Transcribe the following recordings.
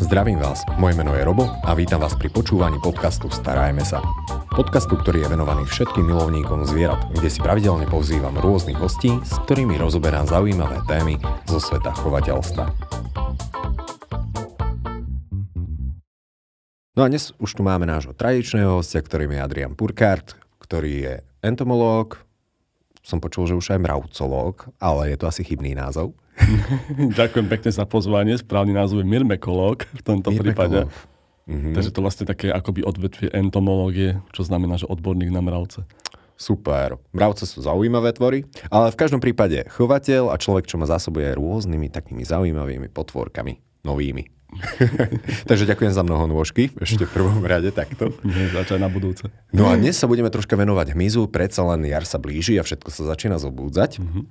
Zdravím vás, moje meno je Robo a vítam vás pri počúvaní podcastu Starajme sa. Podcastu, ktorý je venovaný všetkým milovníkom zvierat, kde si pravidelne pozývam rôznych hostí, s ktorými rozoberám zaujímavé témy zo sveta chovateľstva. No a dnes už tu máme nášho tradičného hostia, ktorým je Adrian Purkart, ktorý je entomológ, som počul, že už aj mravcológ, ale je to asi chybný názov. Ďakujem pekne za pozvanie. Správny názov je mirmekológ v tomto prípade. Mm-hmm. Takže to vlastne také akoby odvetvie entomológie, čo znamená, že odborník na mravce. Super. Mravce sú zaujímavé tvory, ale v každom prípade chovateľ a človek, čo ma zásobuje rôznymi takými zaujímavými potvorkami, novými. Takže ďakujem za mnoho nôžky, ešte v prvom rade takto. Začať na budúce. No a dnes sa budeme troška venovať hmyzu, predsa len jar sa blíži a všetko sa začína zobúdzať. Mm-hmm.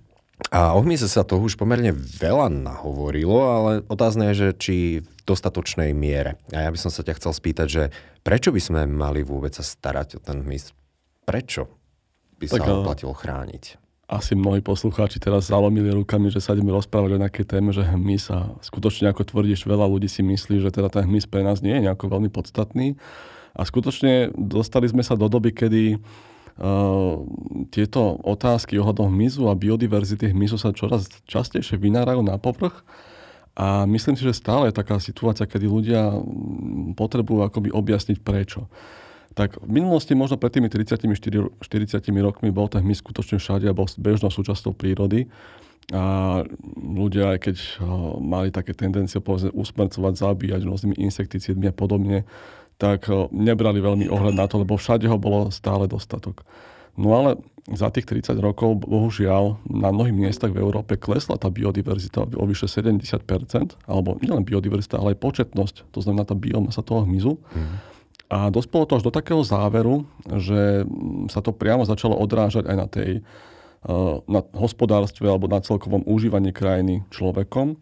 A o hmyze sa toho už pomerne veľa nahovorilo, ale otázne je, že či v dostatočnej miere. A ja by som sa ťa chcel spýtať, že prečo by sme mali vôbec sa starať o ten hmyz? Prečo by sa tak, oplatilo chrániť? Asi mnohí poslucháči teraz zalomili rukami, že sa ideme rozprávať o nejakej téme, že hmyz a skutočne ako tvrdíš, veľa ľudí si myslí, že teda ten hmyz pre nás nie je nejako veľmi podstatný. A skutočne dostali sme sa do doby, kedy tieto otázky ohľadom hmyzu a biodiverzity hmyzu sa čoraz častejšie vynárajú na povrch. A myslím si, že stále je taká situácia, kedy ľudia potrebujú akoby objasniť prečo. Tak v minulosti, možno pred tými 30 40 rokmi, bol ten hmyz skutočne všade a bol bežnou súčasťou prírody. A ľudia, aj keď mali také tendencie povedzme, usmrcovať, zabíjať rôznymi insekticídmi a podobne, tak eh, nebrali veľmi ohľad na to, lebo všade ho bolo stále dostatok. No ale za tých 30 rokov, bohužiaľ, na mnohých miestach v Európe klesla tá biodiverzita o vyše 70%, alebo nielen biodiverzita, ale aj početnosť, to znamená tá biomasa toho hmyzu. Mm. A dospelo to až do takého záveru, že sa to priamo začalo odrážať aj na tej eh, na hospodárstve alebo na celkovom užívaní krajiny človekom.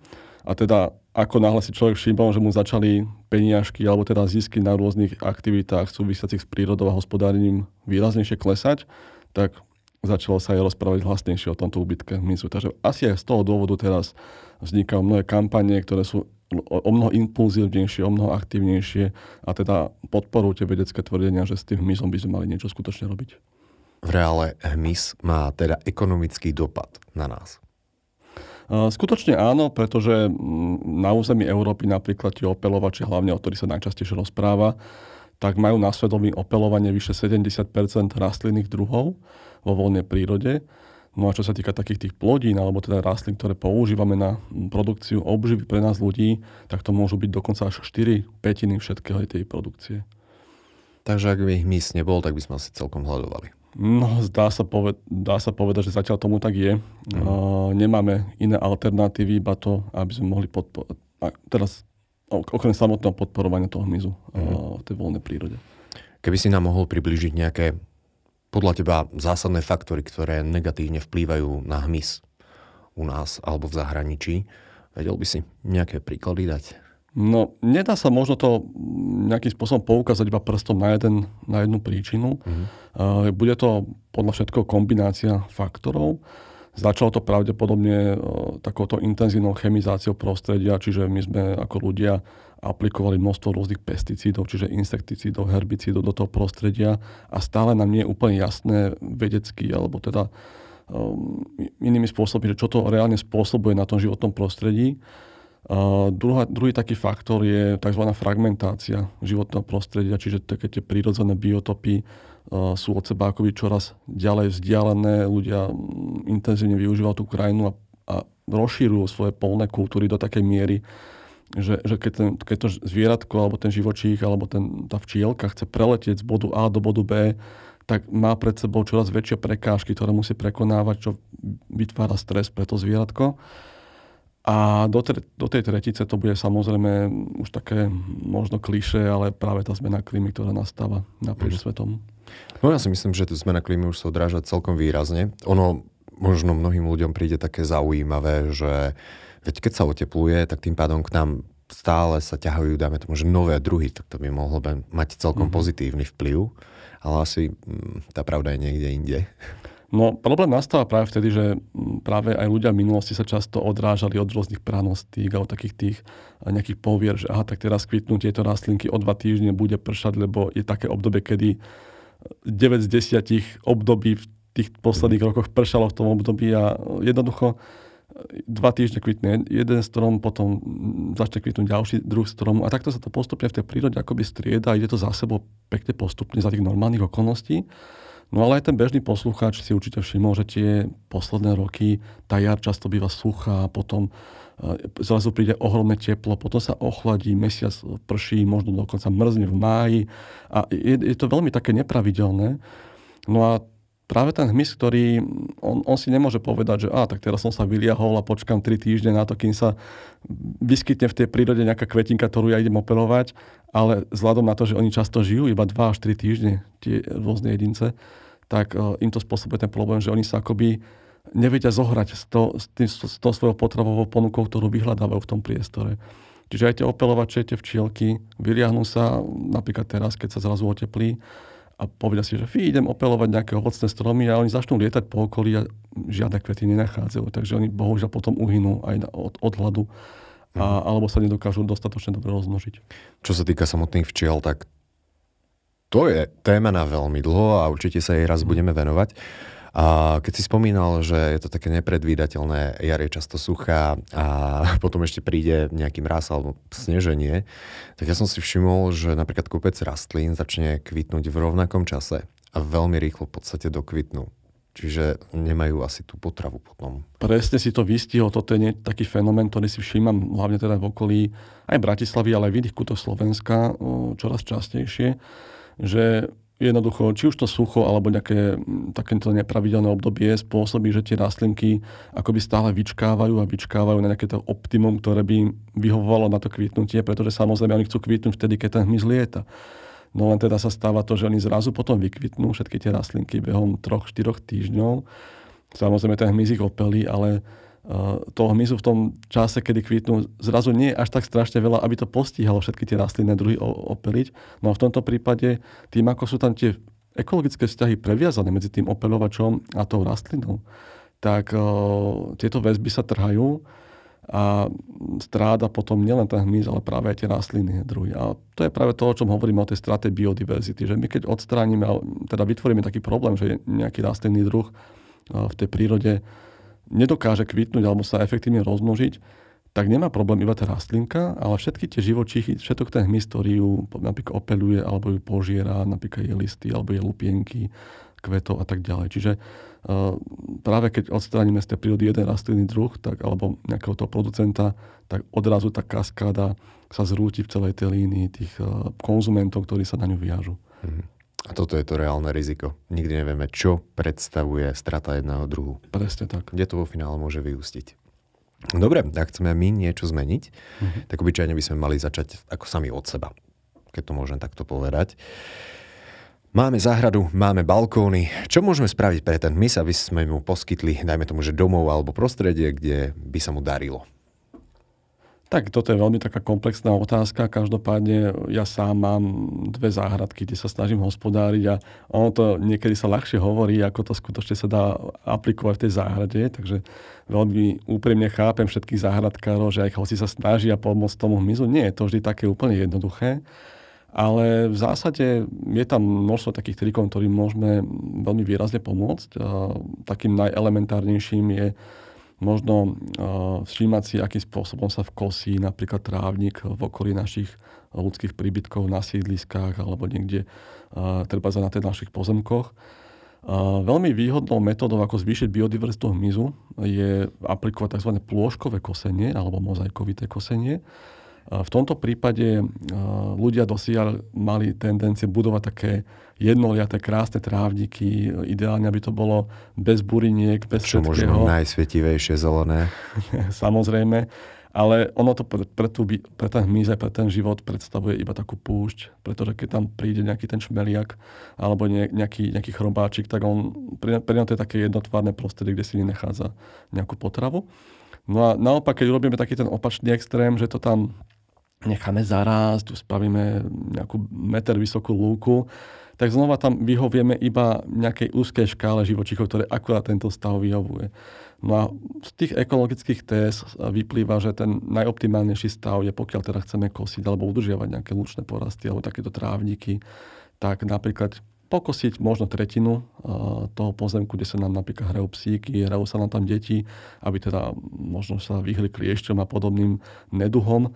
A teda ako náhle si človek všimol, že mu začali peniažky alebo teda zisky na rôznych aktivitách súvisiacich s prírodou a hospodárením výraznejšie klesať, tak začalo sa aj rozprávať hlasnejšie o tomto úbytke hmyzu. Takže asi aj z toho dôvodu teraz vznikajú mnohé kampanie, ktoré sú o mnoho impulzívnejšie, o mnoho aktívnejšie a teda podporujú tie vedecké tvrdenia, že s tým hmyzom by sme mali niečo skutočne robiť. V reále hmyz má teda ekonomický dopad na nás. Skutočne áno, pretože na území Európy napríklad tie opelovači, hlavne o ktorých sa najčastejšie rozpráva, tak majú na svedomí opelovanie vyše 70 rastlinných druhov vo voľnej prírode. No a čo sa týka takých tých plodín, alebo teda rastlín, ktoré používame na produkciu obživy pre nás ľudí, tak to môžu byť dokonca až 4 petiny všetkého tej produkcie. Takže ak by hmyz nebol, tak by sme asi celkom hľadovali. No, dá sa, poved- dá sa povedať, že zatiaľ tomu tak je. Mm. Uh, nemáme iné alternatívy, iba to, aby sme mohli podporovať. Teraz okrem samotného podporovania toho hmyzu mm. uh, v tej voľnej prírode. Keby si nám mohol približiť nejaké podľa teba zásadné faktory, ktoré negatívne vplývajú na hmyz u nás alebo v zahraničí, vedel by si nejaké príklady dať? No, nedá sa možno to nejakým spôsobom poukázať iba prstom na, jeden, na jednu príčinu. Mm-hmm. Bude to podľa všetkého kombinácia faktorov. Začalo to pravdepodobne uh, takouto intenzívnou chemizáciou prostredia, čiže my sme ako ľudia aplikovali množstvo rôznych pesticídov, čiže insekticídov, herbicídov do toho prostredia a stále nám nie je úplne jasné vedecky, alebo teda um, inými spôsobmi, že čo to reálne spôsobuje na tom životnom prostredí. Uh, druhá, druhý taký faktor je tzv. fragmentácia životného prostredia, čiže také tie prírodzené biotopy sú od seba akoby čoraz ďalej vzdialené, ľudia um, intenzívne využívajú tú krajinu a, a rozšírujú svoje polné kultúry do takej miery, že, že keď, ten, keď to zvieratko alebo ten živočích alebo ten, tá včielka chce preletieť z bodu A do bodu B, tak má pred sebou čoraz väčšie prekážky, ktoré musí prekonávať, čo vytvára stres pre to zvieratko. A do, tre, do tej tretice to bude samozrejme už také možno kliše, ale práve tá zmena klímy, ktorá nastáva naprieč mm. svetom. No ja si myslím, že tá zmena klímy už sa odráža celkom výrazne. Ono možno mnohým ľuďom príde také zaujímavé, že veď keď sa otepluje, tak tým pádom k nám stále sa ťahajú, dáme tomu, že nové druhy, tak to by mohlo mať celkom mm-hmm. pozitívny vplyv, ale asi mm, tá pravda je niekde inde. No problém nastáva práve vtedy, že mm, práve aj ľudia v minulosti sa často odrážali od rôznych pranostík a od takých tých nejakých povier, že aha, tak teraz kvitnú tieto rastlinky o dva týždne bude pršať, lebo je také obdobie, kedy 9 z 10 období v tých posledných rokoch pršalo v tom období a jednoducho dva týždne kvitne jeden strom, potom začne kvitnúť ďalší druh stromu a takto sa to postupne v tej prírode akoby strieda a ide to za sebou pekne postupne za tých normálnych okolností. No ale aj ten bežný poslucháč si určite všimol, že tie posledné roky tá jar často býva suchá, potom e, zrazu príde ohromné teplo, potom sa ochladí, mesiac prší, možno dokonca mrzne v máji a je, je to veľmi také nepravidelné. No a práve ten hmyz, ktorý, on, on si nemôže povedať, že a tak teraz som sa vyliahol a počkam 3 týždne na to, kým sa vyskytne v tej prírode nejaká kvetinka, ktorú ja idem operovať, ale vzhľadom na to, že oni často žijú iba 2 až 3 týždne, tie rôzne jedince, tak uh, im to spôsobuje ten problém, že oni sa akoby nevedia zohrať s, to, s, tým, s to svojou potravovou ponukou, ktorú vyhľadávajú v tom priestore. Čiže aj tie opelovače, tie včielky vyliahnú sa, napríklad teraz, keď sa zrazu oteplí, a povedia si, že fí, idem opelovať nejaké ovocné stromy a oni začnú lietať po okolí a žiadne kvety nenachádzajú. Takže oni bohužiaľ potom uhynú aj od, od hladu a, mhm. alebo sa nedokážu dostatočne dobre rozmnožiť. Čo sa týka samotných včiel, tak to je téma na veľmi dlho a určite sa jej raz mm. budeme venovať. A keď si spomínal, že je to také nepredvídateľné, jar je často suchá a potom ešte príde nejaký mraz alebo sneženie, tak ja som si všimol, že napríklad kopec rastlín začne kvitnúť v rovnakom čase a veľmi rýchlo v podstate dokvitnú. Čiže nemajú asi tú potravu potom. Presne si to vystihol. Toto je taký fenomén, ktorý si všímam hlavne teda v okolí aj Bratislavy, ale aj v iných kútoch Slovenska čoraz častejšie, že jednoducho, či už to sucho alebo nejaké takéto nepravidelné obdobie spôsobí, že tie rastlinky akoby stále vyčkávajú a vyčkávajú na nejaké to optimum, ktoré by vyhovovalo na to kvitnutie, pretože samozrejme oni chcú kvitnúť vtedy, keď ten hmyz lieta. No len teda sa stáva to, že oni zrazu potom vykvitnú všetky tie rastlinky behom 3-4 týždňov. Samozrejme ten hmyz ich opelí, ale toho hmyzu v tom čase, kedy kvitnú, zrazu nie je až tak strašne veľa, aby to postihalo všetky tie rastlinné druhy opeliť. No a v tomto prípade, tým ako sú tam tie ekologické vzťahy previazané medzi tým opeľovačom a tou rastlinou, tak uh, tieto väzby sa trhajú a stráda potom nielen ten hmyz, ale práve aj tie rastliny druhy. A to je práve to, o čom hovoríme o tej strate biodiverzity, že my keď odstránime, teda vytvoríme taký problém, že je nejaký rastlinný druh v tej prírode nedokáže kvitnúť alebo sa efektívne rozmnožiť, tak nemá problém iba tá rastlinka, ale všetky tie živočichy, všetok ten hmyz, ktorý ju napríklad opeluje alebo ju požiera, napríklad je listy alebo je lupienky, kvetov a tak ďalej. Čiže uh, práve keď odstránime z tej prírody jeden rastlinný druh, tak, alebo nejakého toho producenta, tak odrazu tá kaskáda sa zrúti v celej tej línii tých uh, konzumentov, ktorí sa na ňu viažu. Mm-hmm. A toto je to reálne riziko. Nikdy nevieme, čo predstavuje strata jedného druhu. Presne tak. Kde to vo finále môže vyústiť. Dobre, ak chceme my niečo zmeniť, mm-hmm. tak obyčajne by sme mali začať ako sami od seba. Keď to môžem takto povedať. Máme záhradu, máme balkóny. Čo môžeme spraviť pre ten mys, aby sme mu poskytli, dajme tomu, že domov alebo prostredie, kde by sa mu darilo? Tak toto je veľmi taká komplexná otázka. Každopádne ja sám mám dve záhradky, kde sa snažím hospodáriť a ono to niekedy sa ľahšie hovorí, ako to skutočne sa dá aplikovať v tej záhrade. Takže veľmi úprimne chápem všetkých záhradkárov, že aj hoci sa snažia pomôcť tomu hmyzu, nie je to vždy také úplne jednoduché. Ale v zásade je tam množstvo takých trikov, ktorým môžeme veľmi výrazne pomôcť. Takým najelementárnejším je možno uh, všímať si, akým spôsobom sa vkosí napríklad trávnik v okolí našich ľudských príbytkov na sídliskách alebo niekde uh, treba na tých našich pozemkoch. Veľmi výhodnou metodou, ako zvýšiť biodiverzitu hmyzu, je aplikovať tzv. plôžkové kosenie alebo mozaikovité kosenie. V tomto prípade ľudia dosiaľ mali tendencie budovať také jednoliaté, krásne trávniky. Ideálne, aby to bolo bez buriniek, bez Čo všetkého. možno najsvietivejšie zelené. Samozrejme. Ale ono to pre, pre, tú, pre ten hmyz pre ten život predstavuje iba takú púšť, pretože keď tam príde nejaký ten šmeliak alebo ne, nejaký, nejaký chrobáčik, tak on, pre, pre to je také jednotvárne prostredie, kde si nenachádza nejakú potravu. No a naopak, keď urobíme taký ten opačný extrém, že to tam necháme zarásť, spravíme nejakú meter vysokú lúku, tak znova tam vyhovieme iba nejakej úzkej škále živočíchov, ktoré akurát tento stav vyhovuje. No a z tých ekologických test vyplýva, že ten najoptimálnejší stav je, pokiaľ teda chceme kosiť alebo udržiavať nejaké lučné porasty alebo takéto trávniky, tak napríklad pokosiť možno tretinu toho pozemku, kde sa nám napríklad hrajú psíky, hrajú sa nám tam deti, aby teda možno sa vyhli kliešťom a podobným neduhom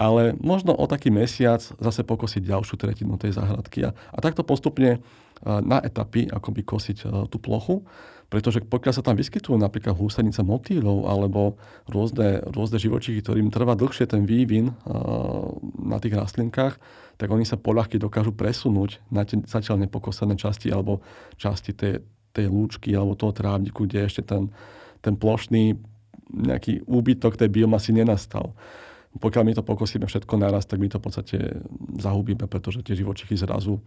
ale možno o taký mesiac zase pokosiť ďalšiu tretinu tej záhradky a, a takto postupne na etapy akoby kosiť tú plochu, pretože pokiaľ sa tam vyskytujú napríklad húsenica motýlov alebo rôzne, rôzne živočíchy, ktorým trvá dlhšie ten vývin na tých rastlinkách, tak oni sa poľahky dokážu presunúť na tie zatiaľ nepokosené časti alebo časti tej, tej lúčky alebo toho trávniku, kde ešte ten, ten plošný nejaký úbytok tej biomasy nenastal pokiaľ my to pokosíme všetko naraz, tak my to v podstate zahubíme, pretože tie živočichy zrazu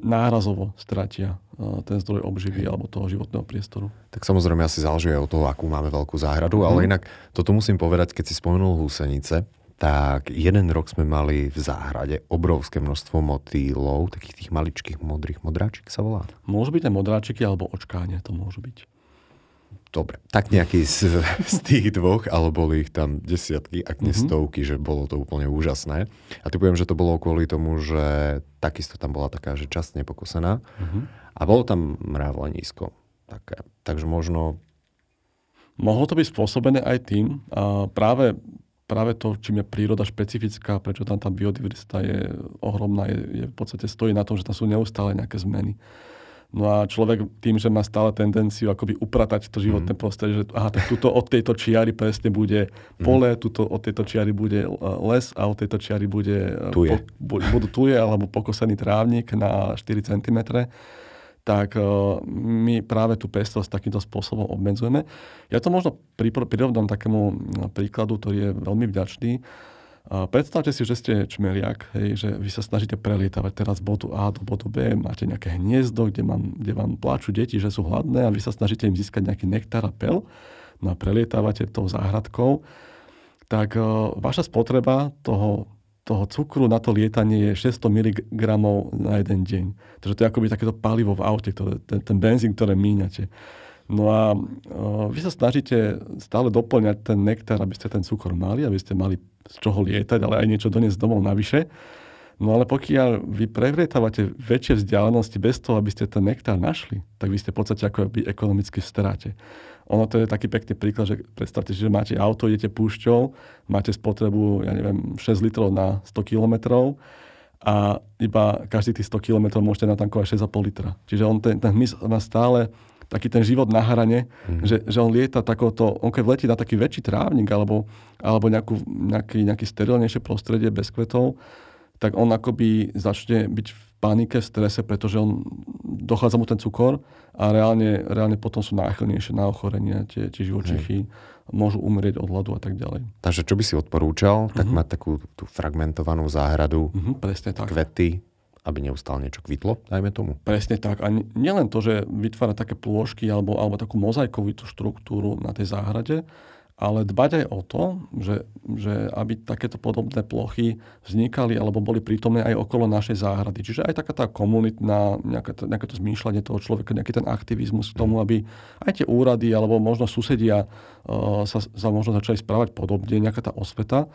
nárazovo stratia e, ten zdroj obživy alebo toho životného priestoru. Tak samozrejme asi záleží aj od toho, akú máme veľkú záhradu, mm. ale inak toto musím povedať, keď si spomenul húsenice, tak jeden rok sme mali v záhrade obrovské množstvo motýlov, takých tých maličkých modrých modráčik sa volá. Môžu byť aj modráčiky alebo očkáne, to môžu byť. Dobre, tak nejaký z, z tých dvoch, ale boli ich tam desiatky, ak nie mm-hmm. stovky, že bolo to úplne úžasné. A ty poviem, že to bolo kvôli tomu, že takisto tam bola taká, že časť nepokosená mm-hmm. a bolo tam mravlenisko. Také. Takže možno... Mohlo to byť spôsobené aj tým, a práve, práve to, čím je príroda špecifická, prečo tam tá biodiverzita je ohromná, je, je v podstate stojí na tom, že tam sú neustále nejaké zmeny. No a človek tým, že má stále tendenciu akoby upratať to životné mm. prostredie, že aha, tak tuto od tejto čiary presne bude mhm. pole, mm. tuto od tejto čiary bude e, les a od tejto čiary bude e, tuje. Po, budú tuje alebo pokosený trávnik na 4 cm, tak uh, my práve tú pestrosť takýmto spôsobom obmedzujeme. Ja to možno prirovnám takému príkladu, ktorý je veľmi vďačný. Predstavte si, že ste čmeliak, hej, že vy sa snažíte prelietavať teraz z bodu A do bodu B, máte nejaké hniezdo, kde, mám, kde vám pláču deti, že sú hladné a vy sa snažíte im získať nejaký nektár a pel, no a prelietávate tou záhradkou, tak uh, vaša spotreba toho, toho cukru na to lietanie je 600 mg na jeden deň. Takže to je akoby takéto palivo v aute, ktoré, ten, ten benzín, ktoré míňate. No a uh, vy sa snažíte stále doplňať ten nektár, aby ste ten cukor mali, aby ste mali z čoho lietať, ale aj niečo doniesť domov navyše. No ale pokiaľ vy prevrietávate väčšie vzdialenosti bez toho, aby ste ten nektár našli, tak vy ste v podstate ako by ekonomicky v strate. Ono to je taký pekný príklad, že predstavte si, že máte auto, idete púšťou, máte spotrebu, ja neviem, 6 litrov na 100 kilometrov a iba každý tých 100 km môžete natankovať 6,5 litra. Čiže on ten, ten hmyz má stále taký ten život na hrane, mm. že, že on lieta takouto, on keď letí na taký väčší trávnik alebo, alebo nejakú, nejaký, nejaký sterilnejšie prostredie bez kvetov, tak on akoby začne byť v panike, v strese, pretože on dochádza mu ten cukor a reálne, reálne potom sú náchylnejšie na ochorenia tie, tie živočichy, mm. môžu umrieť od hladu a tak ďalej. Takže čo by si odporúčal, tak mm-hmm. mať takú tú fragmentovanú záhradu, mm-hmm, presne tak. kvety, aby neustále niečo kvitlo, dajme tomu. Presne tak. A nielen to, že vytvára také plôžky alebo, alebo takú mozaikovitú štruktúru na tej záhrade, ale dbať aj o to, že, že aby takéto podobné plochy vznikali alebo boli prítomné aj okolo našej záhrady. Čiže aj taká tá komunitná, nejaké to, nejaké to zmýšľanie toho človeka, nejaký ten aktivizmus k tomu, aby aj tie úrady alebo možno susedia uh, sa, sa možno začali správať podobne, nejaká tá osveta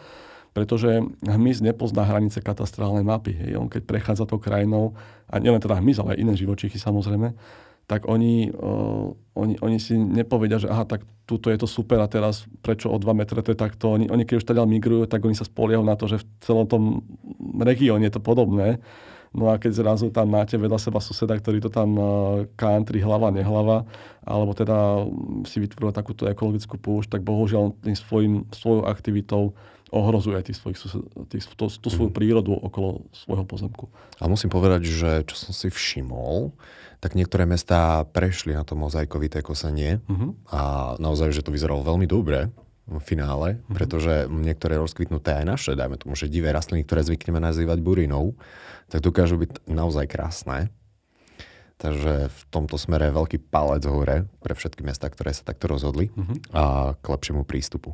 pretože hmyz nepozná hranice katastrálnej mapy. Hej. On keď prechádza tou krajinou, a nielen teda hmyz, ale aj iné živočichy samozrejme, tak oni, uh, oni, oni si nepovedia, že aha, tak tuto je to super a teraz prečo o 2 metre to je takto. Oni, oni keď už teda migrujú, tak oni sa spoliehajú na to, že v celom tom regióne je to podobné. No a keď zrazu tam máte vedľa seba suseda, ktorý to tam uh, country hlava, nehlava, alebo teda si vytvoril takúto ekologickú púšť, tak bohužiaľ tým svojim, svojou aktivitou ohrozuje tých svojich, tých, tú, tú svoju mhm. prírodu okolo svojho pozemku. A musím povedať, že čo som si všimol, tak niektoré mestá prešli na to mozaikovité kosenie uh-huh. a naozaj, že to vyzeralo veľmi dobre v finále, uh-huh. pretože niektoré rozkvitnuté aj naše, dajme tomu, že divé rastliny, ktoré zvykneme nazývať burinou, tak dokážu byť naozaj krásne. Takže v tomto smere veľký palec hore pre všetky mesta, ktoré sa takto rozhodli uh-huh. a k lepšiemu prístupu.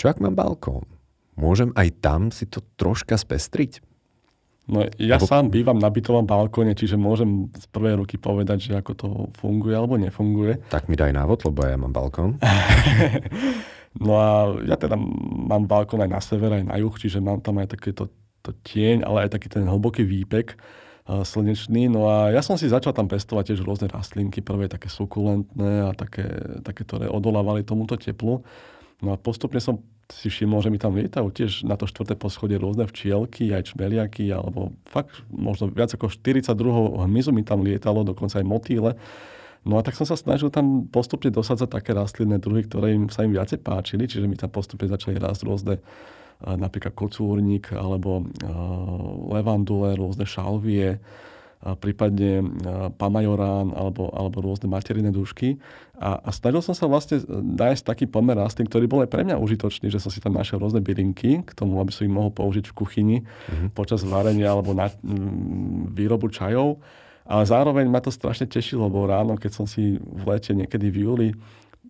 Čo ak mám balkón? môžem aj tam si to troška spestriť? No ja Lebo... sám bývam na bytovom balkóne, čiže môžem z prvej ruky povedať, že ako to funguje alebo nefunguje. Tak mi daj návod, lebo ja mám balkón. no a ja teda mám balkón aj na sever, aj na juh, čiže mám tam aj takéto to tieň, ale aj taký ten hlboký výpek uh, slnečný. No a ja som si začal tam pestovať tiež rôzne rastlinky, prvé také sukulentné a také, také ktoré odolávali tomuto teplu. No a postupne som si všimol, že mi tam lietajú tiež na to štvrté poschodie rôzne včielky, aj čmeliaky, alebo fakt možno viac ako 40 druhov hmyzu mi tam lietalo, dokonca aj motýle. No a tak som sa snažil tam postupne dosadzať také rastlinné druhy, ktoré im, sa im viacej páčili, čiže mi tam postupne začali rásť rôzne napríklad kocúrnik alebo levandule, rôzne šalvie, prípadne pamajorán alebo, alebo rôzne materiné dušky. A, a snažil som sa vlastne nájsť taký pomer rastlín, ktorý bol aj pre mňa užitočný, že som si tam našiel rôzne bylinky k tomu, aby som ich mohol použiť v kuchyni mm-hmm. počas varenia alebo na m, výrobu čajov. Ale zároveň ma to strašne tešilo, lebo ráno, keď som si v lete niekedy v júli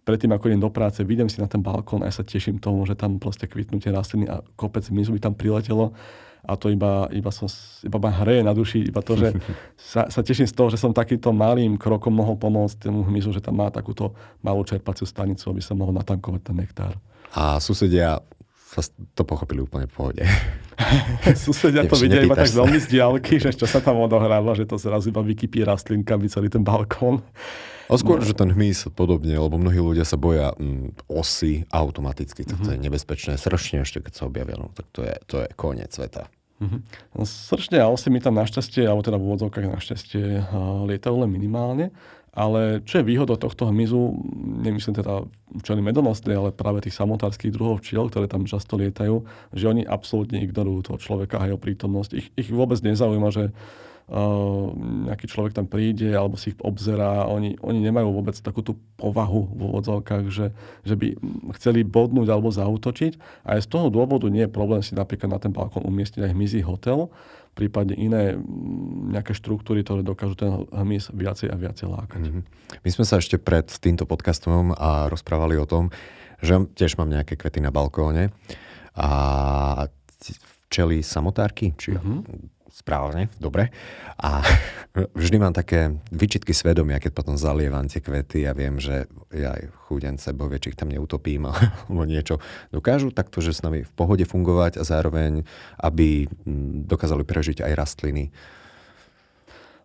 predtým, ako idem do práce, vidím si na ten balkón a ja sa teším tomu, že tam proste kvitnú tie rastliny a kopec mizu by tam priletelo a to iba, iba, som, iba ma hreje na duši, iba to, že sa, sa teším z toho, že som takýmto malým krokom mohol pomôcť tomu hmyzu, že tam má takúto malú čerpaciu stanicu, aby sa mohol natankovať ten nektár. A susedia sa to pochopili úplne v pohode. Susedia to vidia iba tak veľmi z diálky, že čo sa tam odohráva, že to zrazu iba vykypí rastlinkami celý ten balkón. A skôr, no. že ten hmyz podobne, lebo mnohí ľudia sa boja mm, osy automaticky, tak to mm-hmm. je nebezpečné. Sršne ešte, keď sa objavia, no, tak to je, to je koniec sveta. Mm-hmm. No, sršne a osy mi tam našťastie, alebo teda v úvodzovkách našťastie lietajú len minimálne. Ale čo je výhoda tohto hmyzu, nemyslím teda včely medonosné, ale práve tých samotárských druhov včiel, ktoré tam často lietajú, že oni absolútne ignorujú toho človeka a jeho prítomnosť. Ich, ich vôbec nezaujíma, že nejaký človek tam príde alebo si ich obzerá. Oni, oni nemajú vôbec takú tú povahu v úvodzovkách, že, že by chceli bodnúť alebo zautočiť. A aj z toho dôvodu nie je problém si napríklad na ten balkón umiestniť aj hmyzí hotel, prípadne iné nejaké štruktúry, ktoré dokážu ten hmyz viacej a viacej lákať. Mm-hmm. My sme sa ešte pred týmto podcastom a rozprávali o tom, že tiež mám nejaké kvety na balkóne a včely samotárky, či mm-hmm správne, dobre. A vždy mám také vyčitky svedomia, keď potom zalievam tie kvety a viem, že ja aj chúden sebovie, či ich tam neutopím alebo niečo. Dokážu takto, že s nami v pohode fungovať a zároveň, aby mm, dokázali prežiť aj rastliny.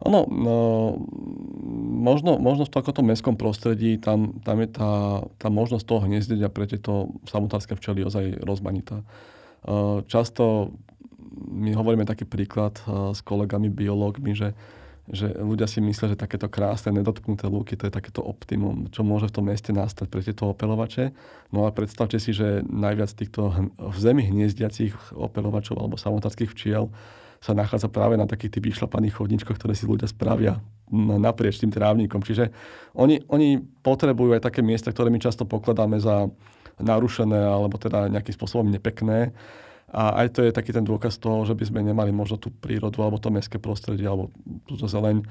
Ono, no, možno, možno v takomto mestskom prostredí, tam, tam je tá, tá možnosť toho hniezdeť a pre tieto samotárske včely ozaj rozmanitá. Často my hovoríme taký príklad uh, s kolegami biológmi, že, že ľudia si myslia, že takéto krásne nedotknuté lúky, to je takéto optimum, čo môže v tom meste nastať pre tieto opelovače. No a predstavte si, že najviac týchto v zemi hniezdiacich opelovačov alebo samotárských včiel sa nachádza práve na takých tých vyšlapaných chodničkoch, ktoré si ľudia spravia naprieč tým trávnikom. Čiže oni, oni potrebujú aj také miesta, ktoré my často pokladáme za narušené alebo teda nejakým spôsobom nepekné a aj to je taký ten dôkaz toho, že by sme nemali možno tú prírodu alebo to mestské prostredie alebo túto zeleň e,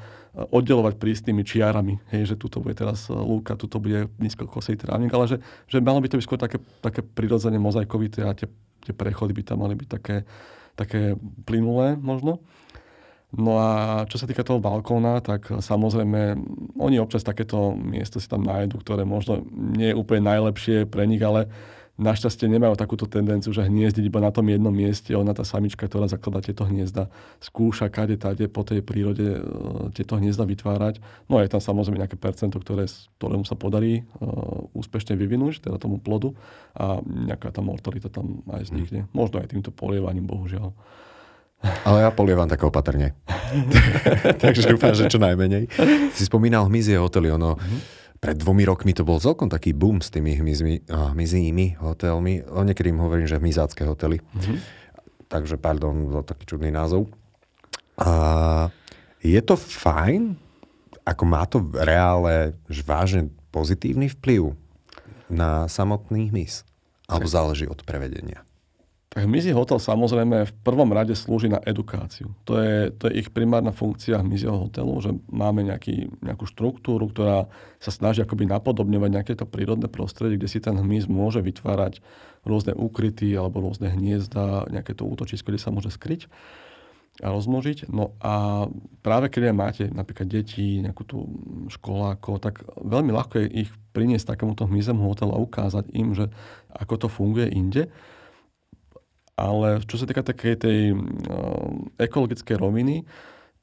oddelovať prísnymi čiarami. Hej, že tuto bude teraz e, lúka, tuto bude nízko kosej trávnik, ale že, že malo by to byť skôr také, také prirodzene mozaikovité a tie, tie prechody by tam mali byť také, také plynulé možno. No a čo sa týka toho balkóna, tak samozrejme oni občas takéto miesto si tam nájdu, ktoré možno nie je úplne najlepšie pre nich, ale Našťastie nemajú takúto tendenciu, že hniezdiť iba na tom jednom mieste. Ona, tá samička, ktorá zakladá tieto hniezda, skúša kade tade po tej prírode uh, tieto hniezda vytvárať. No a je tam samozrejme nejaké percento, ktoré, ktorému sa podarí uh, úspešne vyvinúť, teda tomu plodu a nejaká tá mortalita tam aj vznikne. Hmm. Možno aj týmto polievaním, bohužiaľ. Ale ja polievam tak opatrne. Takže dúfam, že čo najmenej. Si spomínal hmyzie hotely, ono... Mm-hmm pred dvomi rokmi to bol celkom taký boom s tými hmyzmi, hmyzími hotelmi. O niekedy im hovorím, že hmyzácké hotely. Mm-hmm. Takže, pardon, za taký čudný názov. A je to fajn? Ako má to v reále vážne pozitívny vplyv na samotný hmyz? Alebo záleží od prevedenia? Tak Hotel samozrejme v prvom rade slúži na edukáciu. To je, to je ich primárna funkcia Miziho hotelu, že máme nejaký, nejakú štruktúru, ktorá sa snaží akoby napodobňovať nejaké to prírodné prostredie, kde si ten hmyz môže vytvárať rôzne úkryty alebo rôzne hniezda, nejaké to útočisko, kde sa môže skryť a rozmnožiť. No a práve keď máte napríklad deti, nejakú tú školáko, tak veľmi ľahko je ich priniesť takémuto hmyzemu hotelu a ukázať im, že ako to funguje inde ale čo sa týka takej tej uh, ekologickej roviny,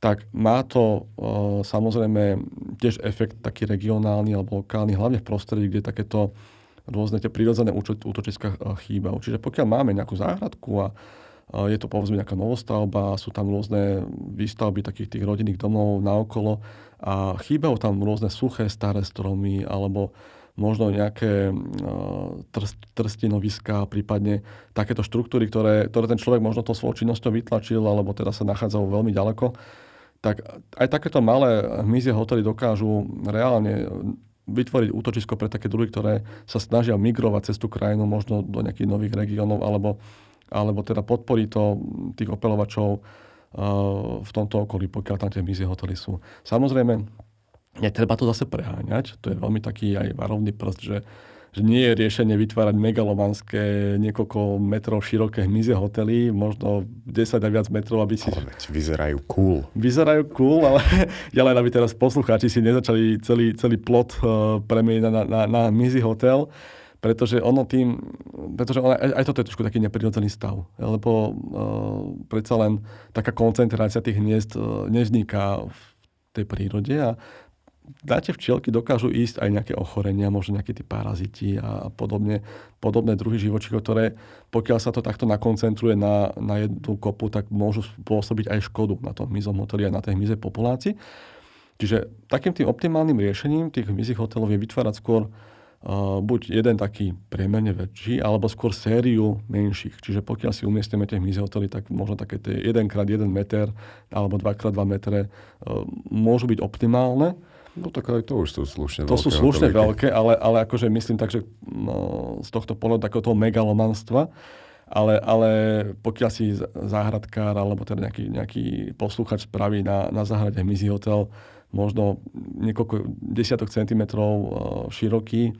tak má to uh, samozrejme tiež efekt taký regionálny alebo lokálny, hlavne v prostredí, kde takéto rôzne tie prírodzené útočiska uh, chýbajú. Čiže pokiaľ máme nejakú záhradku a je to povedzme nejaká novostavba, sú tam rôzne výstavby takých tých rodinných domov naokolo a chýbajú tam rôzne suché staré stromy alebo možno nejaké trst, trstinoviská, prípadne takéto štruktúry, ktoré, ktoré ten človek možno to svojou činnosťou vytlačil, alebo teda sa nachádzajú veľmi ďaleko, tak aj takéto malé hmyzie hotely dokážu reálne vytvoriť útočisko pre také druhy, ktoré sa snažia migrovať cez tú krajinu, možno do nejakých nových regiónov, alebo, alebo teda podporí to tých opelovačov v tomto okolí, pokiaľ tam tie hmyzie hotely sú. Samozrejme, netreba to zase preháňať. To je veľmi taký aj varovný prst, že, že nie je riešenie vytvárať megalomanské niekoľko metrov široké hmyzie hotely, možno 10 a viac metrov, aby si... Ale vyzerajú cool. Vyzerajú cool, ale ja len aby teraz poslucháči si nezačali celý, celý plot uh, premeniť na, na, na hmyzí hotel, pretože ono tým, pretože ono, aj, aj toto je trošku taký neprirodzený stav, lebo uh, predsa len taká koncentrácia tých hniezd uh, nevzniká v tej prírode a dáte včielky, dokážu ísť aj nejaké ochorenia, možno nejaké tie paraziti a podobne, podobné druhy živočíchov, ktoré pokiaľ sa to takto nakoncentruje na, na jednu kopu, tak môžu spôsobiť aj škodu na tom hmyzom hoteli a na tej hmyzej populácii. Čiže takým tým optimálnym riešením tých hmyzích hotelov je vytvárať skôr uh, buď jeden taký priemerne väčší, alebo skôr sériu menších. Čiže pokiaľ si umiestnime tie hmyzie hotely, tak možno také tie 1x1 meter alebo 2x2 metre uh, môžu byť optimálne No tak aj to už sú slušne to veľké. To sú slušne veľké, ale, ale akože myslím tak, že no, z tohto pohľadu takého toho megalomanstva, ale, ale pokiaľ si záhradkár alebo teda nejaký, nejaký posluchač spraví na, na záhrade Mizi hotel možno niekoľko desiatok centimetrov uh, široký,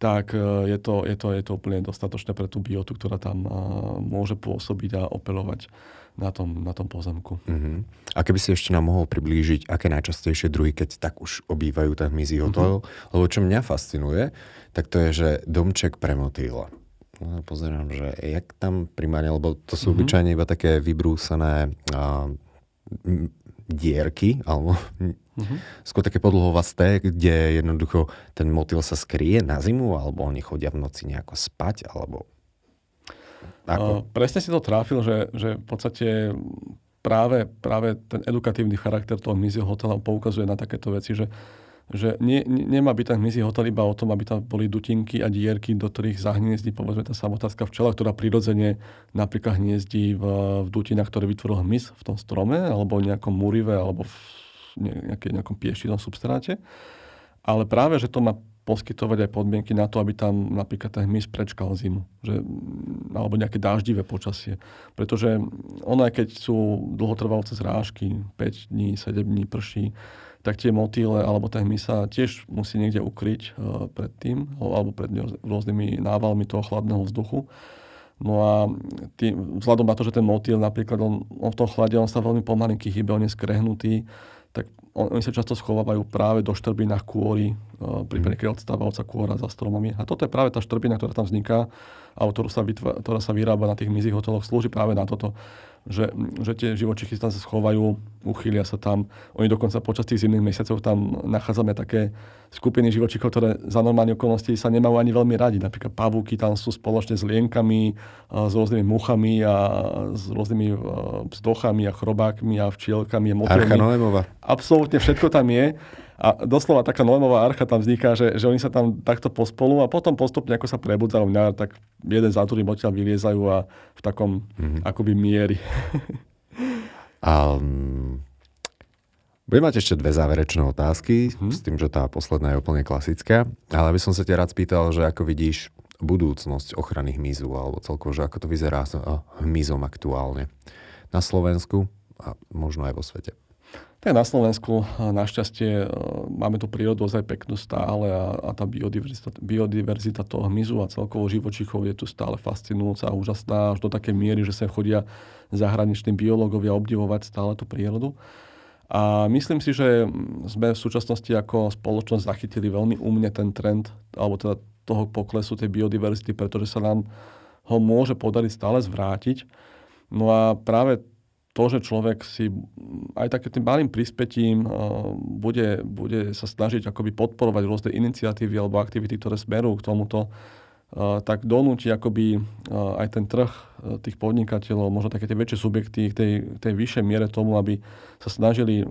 tak uh, je, to, je, to, je to úplne dostatočné pre tú biotu, ktorá tam uh, môže pôsobiť a opelovať na tom, na tom pozemku. Uh-huh. A keby si ešte nám mohol priblížiť, aké najčastejšie druhy, keď tak už obývajú ten hmyzí hotel, uh-huh. lebo čo mňa fascinuje, tak to je, že domček pre motýla. No, pozerám, že jak tam primárne, lebo to sú uh-huh. obyčajne iba také vybrúsené uh, dierky, alebo uh-huh. skôr také podlhovasté, kde jednoducho ten motýl sa skrie na zimu, alebo oni chodia v noci nejako spať, alebo ako? Uh, presne si to tráfil, že, že v podstate práve, práve ten edukatívny charakter toho hmyzieho hotela poukazuje na takéto veci, že, že nie, nemá byť ten hmyzí hotel iba o tom, aby tam boli dutinky a dierky, do ktorých zahniezdí povedzme tá samotárska včela, ktorá prirodzene napríklad hniezdí v, v dutinách, ktoré vytvoril hmyz v tom strome, alebo v nejakom múrive, alebo v nejaké, nejakom pieštinom substráte. Ale práve, že to má poskytovať aj podmienky na to, aby tam napríklad ten hmyz prečkal zimu. Že, alebo nejaké dáždivé počasie. Pretože ono, aj keď sú dlhotrvalce zrážky, 5 dní, 7 dní prší, tak tie motýle alebo ten hmyz sa tiež musí niekde ukryť uh, pred tým, alebo pred rôznymi návalmi toho chladného vzduchu. No a tým, vzhľadom na to, že ten motýl napríklad, on, on v tom chlade, on sa veľmi pomalinký hýbe, on je skrehnutý, tak on, oni sa často schovávajú práve do štrbinách kôry, uh, prípadne keď odstáva kôra za stromami. A toto je práve tá štrbina, ktorá tam vzniká a ktorú sa, vytva, ktorá sa vyrába na tých mizích hoteloch, slúži práve na toto, že, že tie živočichy tam sa schovajú, uchýlia sa tam. Oni dokonca počas tých zimných mesiacov tam nachádzame také skupiny živočíchov, ktoré za normálne okolnosti sa nemajú ani veľmi radi. Napríklad pavúky tam sú spoločne s lienkami, s rôznymi muchami a s rôznymi vzdochami a chrobákmi a včielkami a motýlmi. Absolútne všetko tam je. A doslova taká Noémová archa tam vzniká, že, že oni sa tam takto pospolu a potom postupne, ako sa prebudzajú na tak jeden za druhým odtiaľ vyliezajú a v takom mm-hmm. akoby miery. um, budem mať ešte dve záverečné otázky, mm-hmm. s tým, že tá posledná je úplne klasická, ale by som sa ťa rád spýtal, že ako vidíš budúcnosť ochrany hmyzu, alebo celkovo, že ako to vyzerá s hmyzom aktuálne na Slovensku a možno aj vo svete. Tak na Slovensku našťastie máme tú prírodu ozaj peknú stále a, a tá biodiverzita, biodiverzita toho hmyzu a celkovo živočichov je tu stále fascinujúca a úžasná až do také miery, že sa chodia zahraniční biológovia obdivovať stále tú prírodu. A myslím si, že sme v súčasnosti ako spoločnosť zachytili veľmi umne ten trend, alebo teda toho poklesu tej biodiverzity, pretože sa nám ho môže podariť stále zvrátiť. No a práve to, že človek si aj také tým malým prispetím uh, bude, bude sa snažiť akoby podporovať rôzne iniciatívy alebo aktivity, ktoré smerujú k tomuto, tak donúti akoby aj ten trh tých podnikateľov, možno také tie väčšie subjekty k tej, tej vyššej miere tomu, aby sa snažili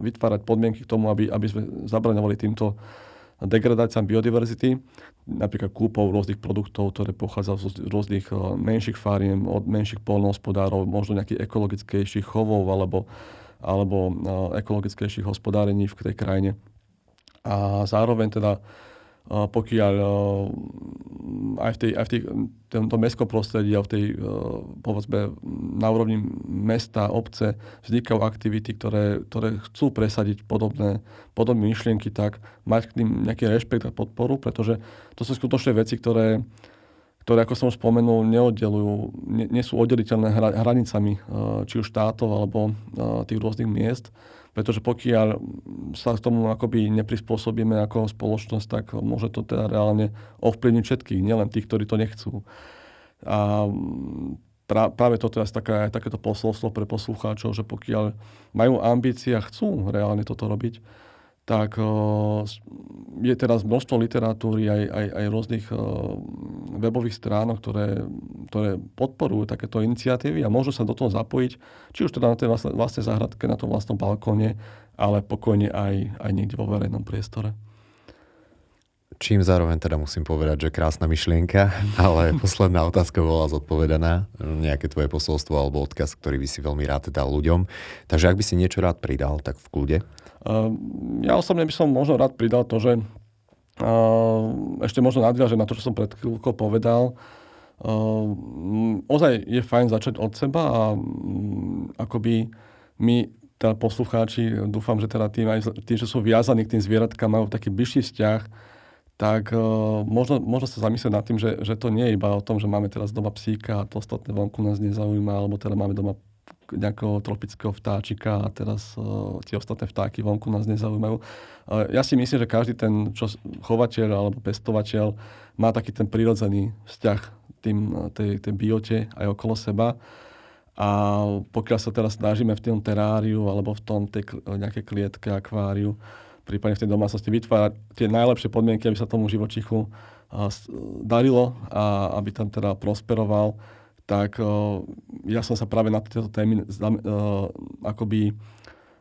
vytvárať podmienky k tomu, aby, aby sme zabraňovali týmto degradácia biodiverzity, napríklad kúpov rôznych produktov, ktoré pochádzajú z rôznych menších fariem, od menších polnohospodárov, možno nejakých ekologickejších chovov alebo, alebo ekologickejších hospodárení v tej krajine. A zároveň teda pokiaľ aj v, tej, aj v tej, tomto mestskom prostredí a v tej, povedzme, na úrovni mesta, obce vznikajú aktivity, ktoré, ktoré chcú presadiť podobné, podobné myšlienky, tak mať k tým nejaký rešpekt a podporu, pretože to sú skutočne veci, ktoré, ktoré, ako som už spomenul, neoddelujú, nie, nie sú oddeliteľné hranicami či už štátov alebo tých rôznych miest pretože pokiaľ sa k tomu akoby neprispôsobíme ako spoločnosť, tak môže to teda reálne ovplyvniť všetkých, nielen tých, ktorí to nechcú. A pra, práve to teraz taká, takéto posolstvo pre poslucháčov, že pokiaľ majú ambície a chcú reálne toto robiť, tak je teraz množstvo literatúry aj, aj, aj rôznych webových stránok, ktoré, ktoré podporujú takéto iniciatívy a môžu sa do toho zapojiť, či už teda na tej vlastnej, vlastnej záhradke, na tom vlastnom balkóne, ale pokojne aj, aj niekde vo verejnom priestore. Čím zároveň teda musím povedať, že krásna myšlienka, ale posledná otázka bola zodpovedaná. Nejaké tvoje posolstvo alebo odkaz, ktorý by si veľmi rád dal ľuďom. Takže ak by si niečo rád pridal, tak v kľude. Ehm, ja osobne by som možno rád pridal to, že ehm, ešte možno nadviažem na to, čo som pred chvíľkou povedal. Ehm, ozaj je fajn začať od seba a mm, akoby my teda poslucháči, dúfam, že teda tým, aj tým, že sú viazaní k tým zvieratkám, majú taký bližší vzťah, tak uh, možno, možno sa zamyslieť nad tým, že, že to nie je iba o tom, že máme teraz doma psíka a to ostatné vonku nás nezaujíma, alebo teda máme doma nejakého tropického vtáčika a teraz uh, tie ostatné vtáky vonku nás nezaujímajú. Uh, ja si myslím, že každý ten čo, chovateľ alebo pestovateľ má taký ten prirodzený vzťah tým, tej, tej biote aj okolo seba. A pokiaľ sa teraz snažíme v tom teráriu alebo v tom tej nejakej klietke, akváriu, prípadne v tej domácnosti vytvárať tie najlepšie podmienky, aby sa tomu živočichu darilo a aby tam teda prosperoval, tak uh, ja som sa práve na tieto témy uh, akoby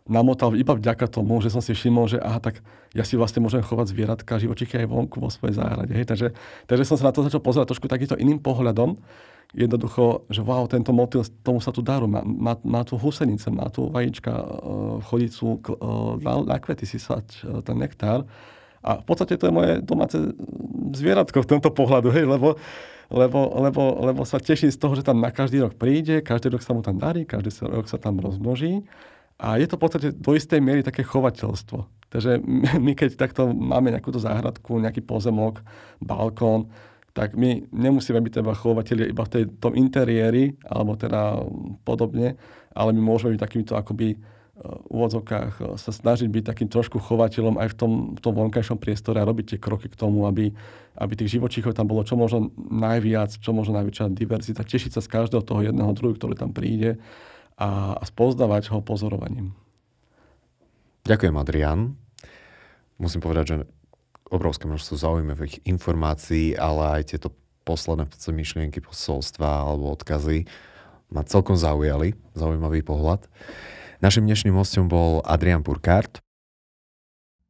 namotal iba vďaka tomu, že som si všimol, že aha, tak ja si vlastne môžem chovať zvieratka, živočichy aj vonku vo svojej záhrade. Hej. Takže, takže som sa na to začal pozerať trošku takýmto iným pohľadom. Jednoducho, že wow, tento motýl, tomu sa tu daru, má, má, má tu husenice, má tu vajíčka, uh, chodicu uh, na, na kvety si sať uh, ten nektár. A v podstate to je moje domáce zvieratko v tomto pohľadu, hej, lebo lebo, lebo, lebo sa teší z toho, že tam na každý rok príde, každý rok sa mu tam darí, každý rok sa tam rozmnoží. A je to v podstate do istej miery také chovateľstvo. Takže my keď takto máme nejakúto záhradku, nejaký pozemok, balkón, tak my nemusíme byť teda chovateľi iba v tej, tom interiéri, alebo teda podobne, ale my môžeme byť takýmito akoby úvodzovkách eh, sa snažiť byť takým trošku chovateľom aj v tom, v tom vonkajšom priestore a robiť tie kroky k tomu, aby, aby tých živočíchov tam bolo čo možno najviac, čo možno najväčšia diverzita, tešiť sa z každého toho jedného druhu, ktorý tam príde a, a spoznávať ho pozorovaním. Ďakujem, Adrian. Musím povedať, že obrovské množstvo zaujímavých informácií, ale aj tieto posledné myšlienky, posolstva alebo odkazy ma celkom zaujali. Zaujímavý pohľad. Našim dnešným hostom bol Adrian Burkhardt.